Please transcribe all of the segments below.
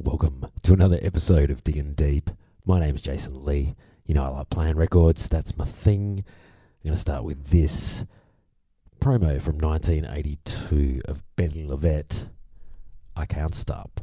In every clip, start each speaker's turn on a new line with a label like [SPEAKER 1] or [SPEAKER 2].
[SPEAKER 1] Welcome to another episode of Digging Deep. My name's Jason Lee. You know, I like playing records, that's my thing. I'm going to start with this promo from 1982 of Benny Levette. I can't stop.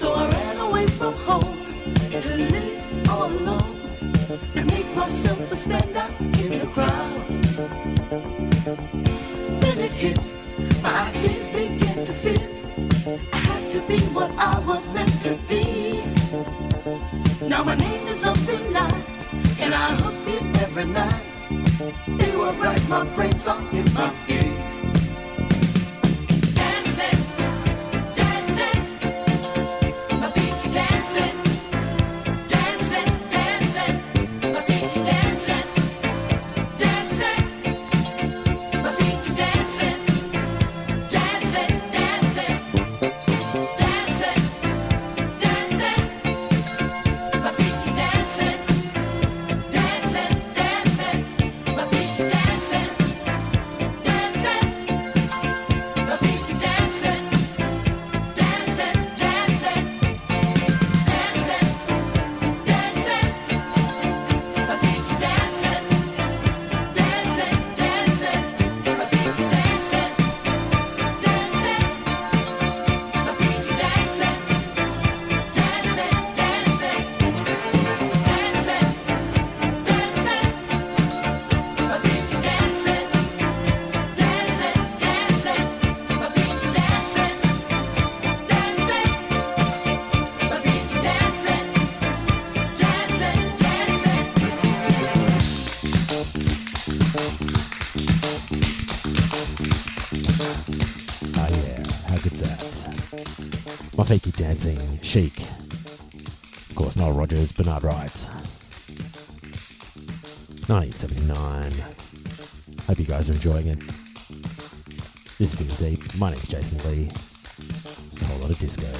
[SPEAKER 2] So I
[SPEAKER 3] ran away from home to live all alone and make myself a standout in the crowd. Then it hit, my days began to fit. I had to be what I was meant to be. Now my name is up in lights, and I hope it every night. They will right, my brains off in my head. dancing
[SPEAKER 1] chic. Of course, Nile Rodgers, Bernard Wright. 1979. Hope you guys are enjoying it. This is Digging Deep. My name's Jason Lee. It's a whole lot of disco.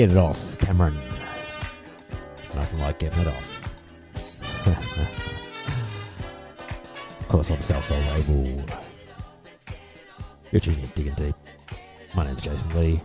[SPEAKER 4] Get
[SPEAKER 1] it off, Cameron. Nothing like getting it off. of course, on the Salsoul label. You're tuning in Digging Deep. My name's Jason Lee.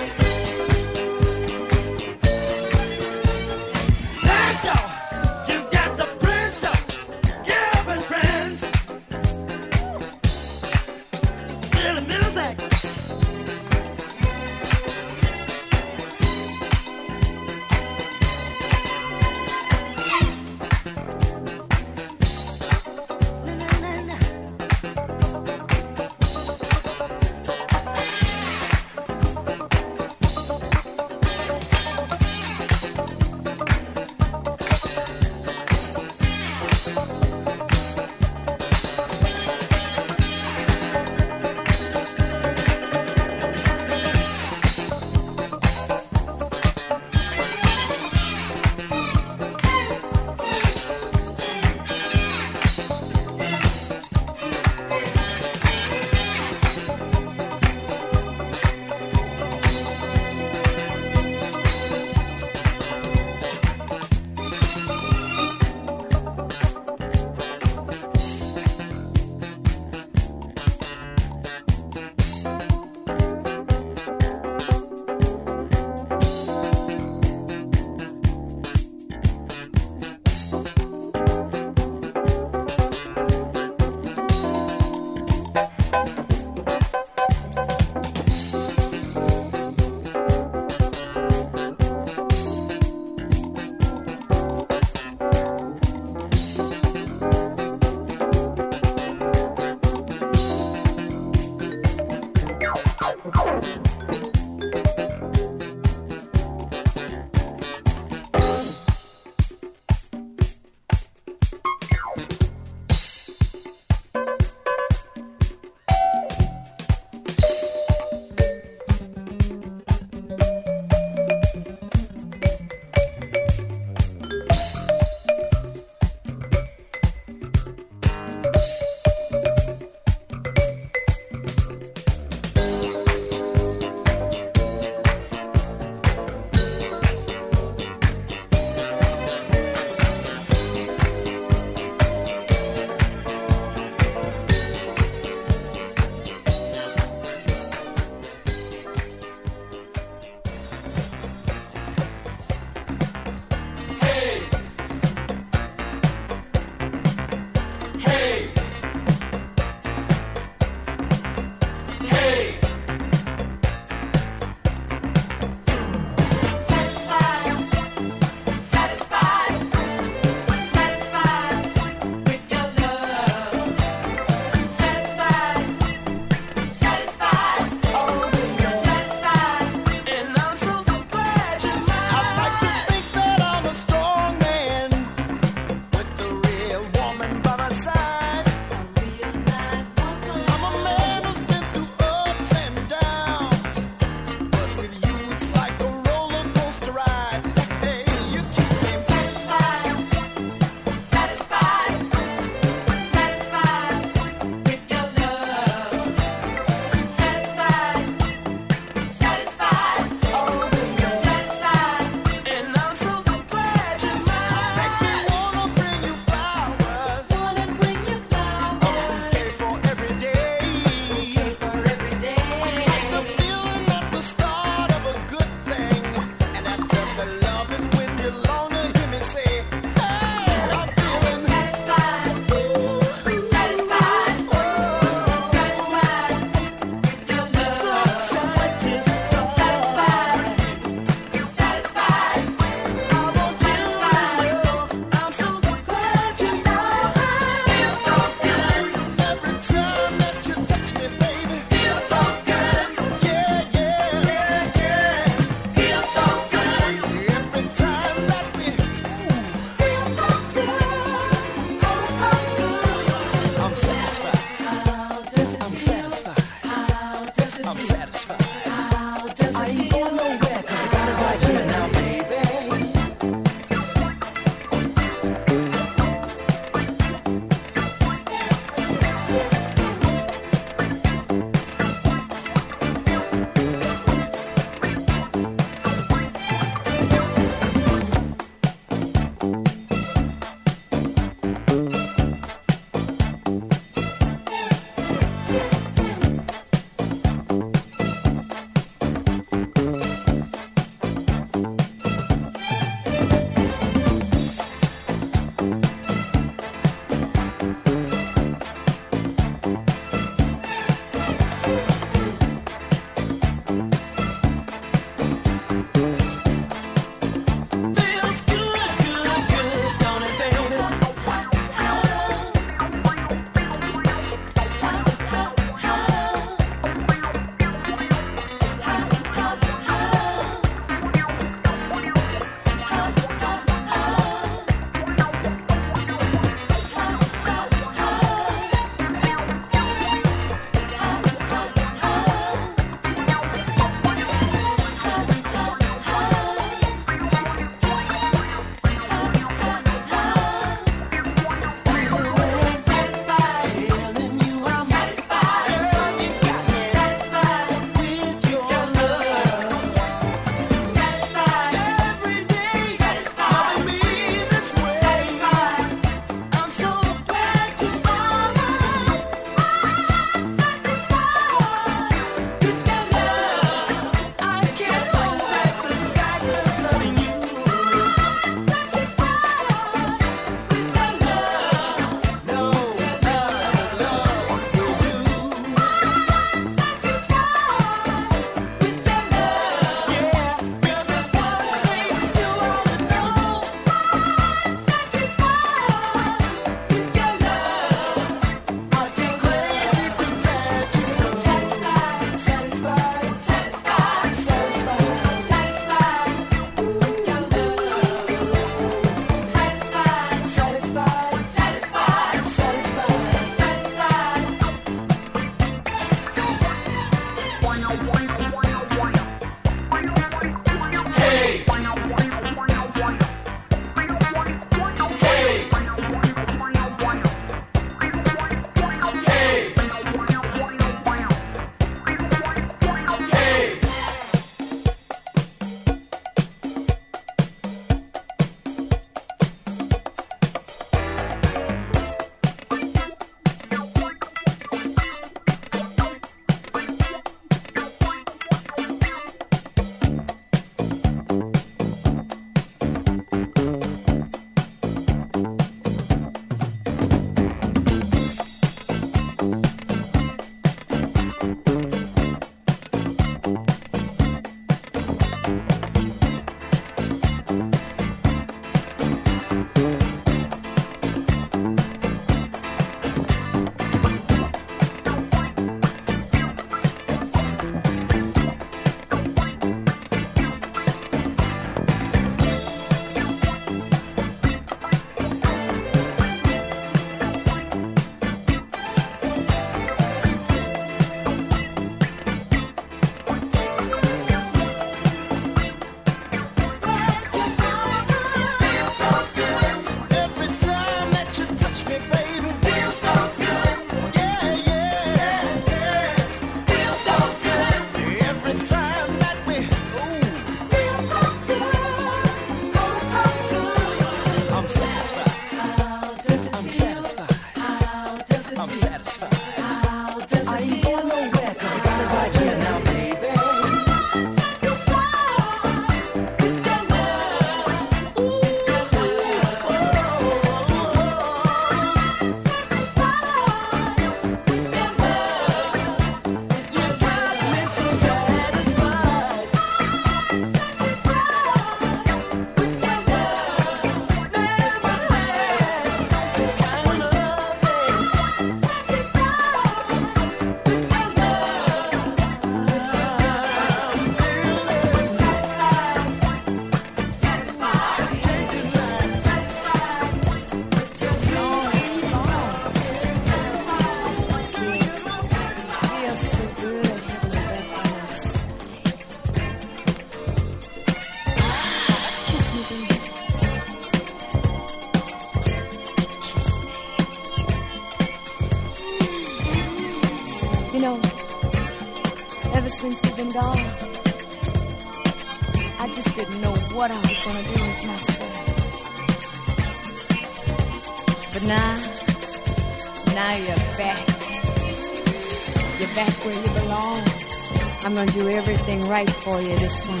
[SPEAKER 2] Right for you this time.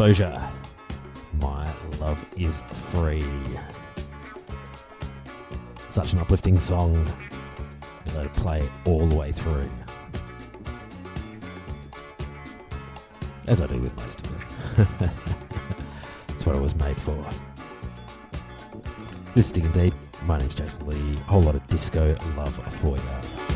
[SPEAKER 5] Exposure. My love is free. Such an uplifting song. And let it play all the way through. As I do with most of it. That's what it was made for. This is Digging Deep. My name's Jason Lee. A whole lot of disco love for you.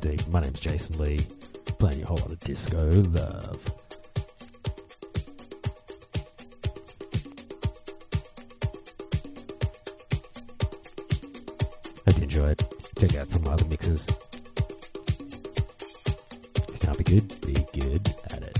[SPEAKER 5] Dig Deep. My name's Jason Lee, playing you a whole lot of disco love. Hope you enjoyed. Check out some of my other mixes. If you can't be good, be good at it.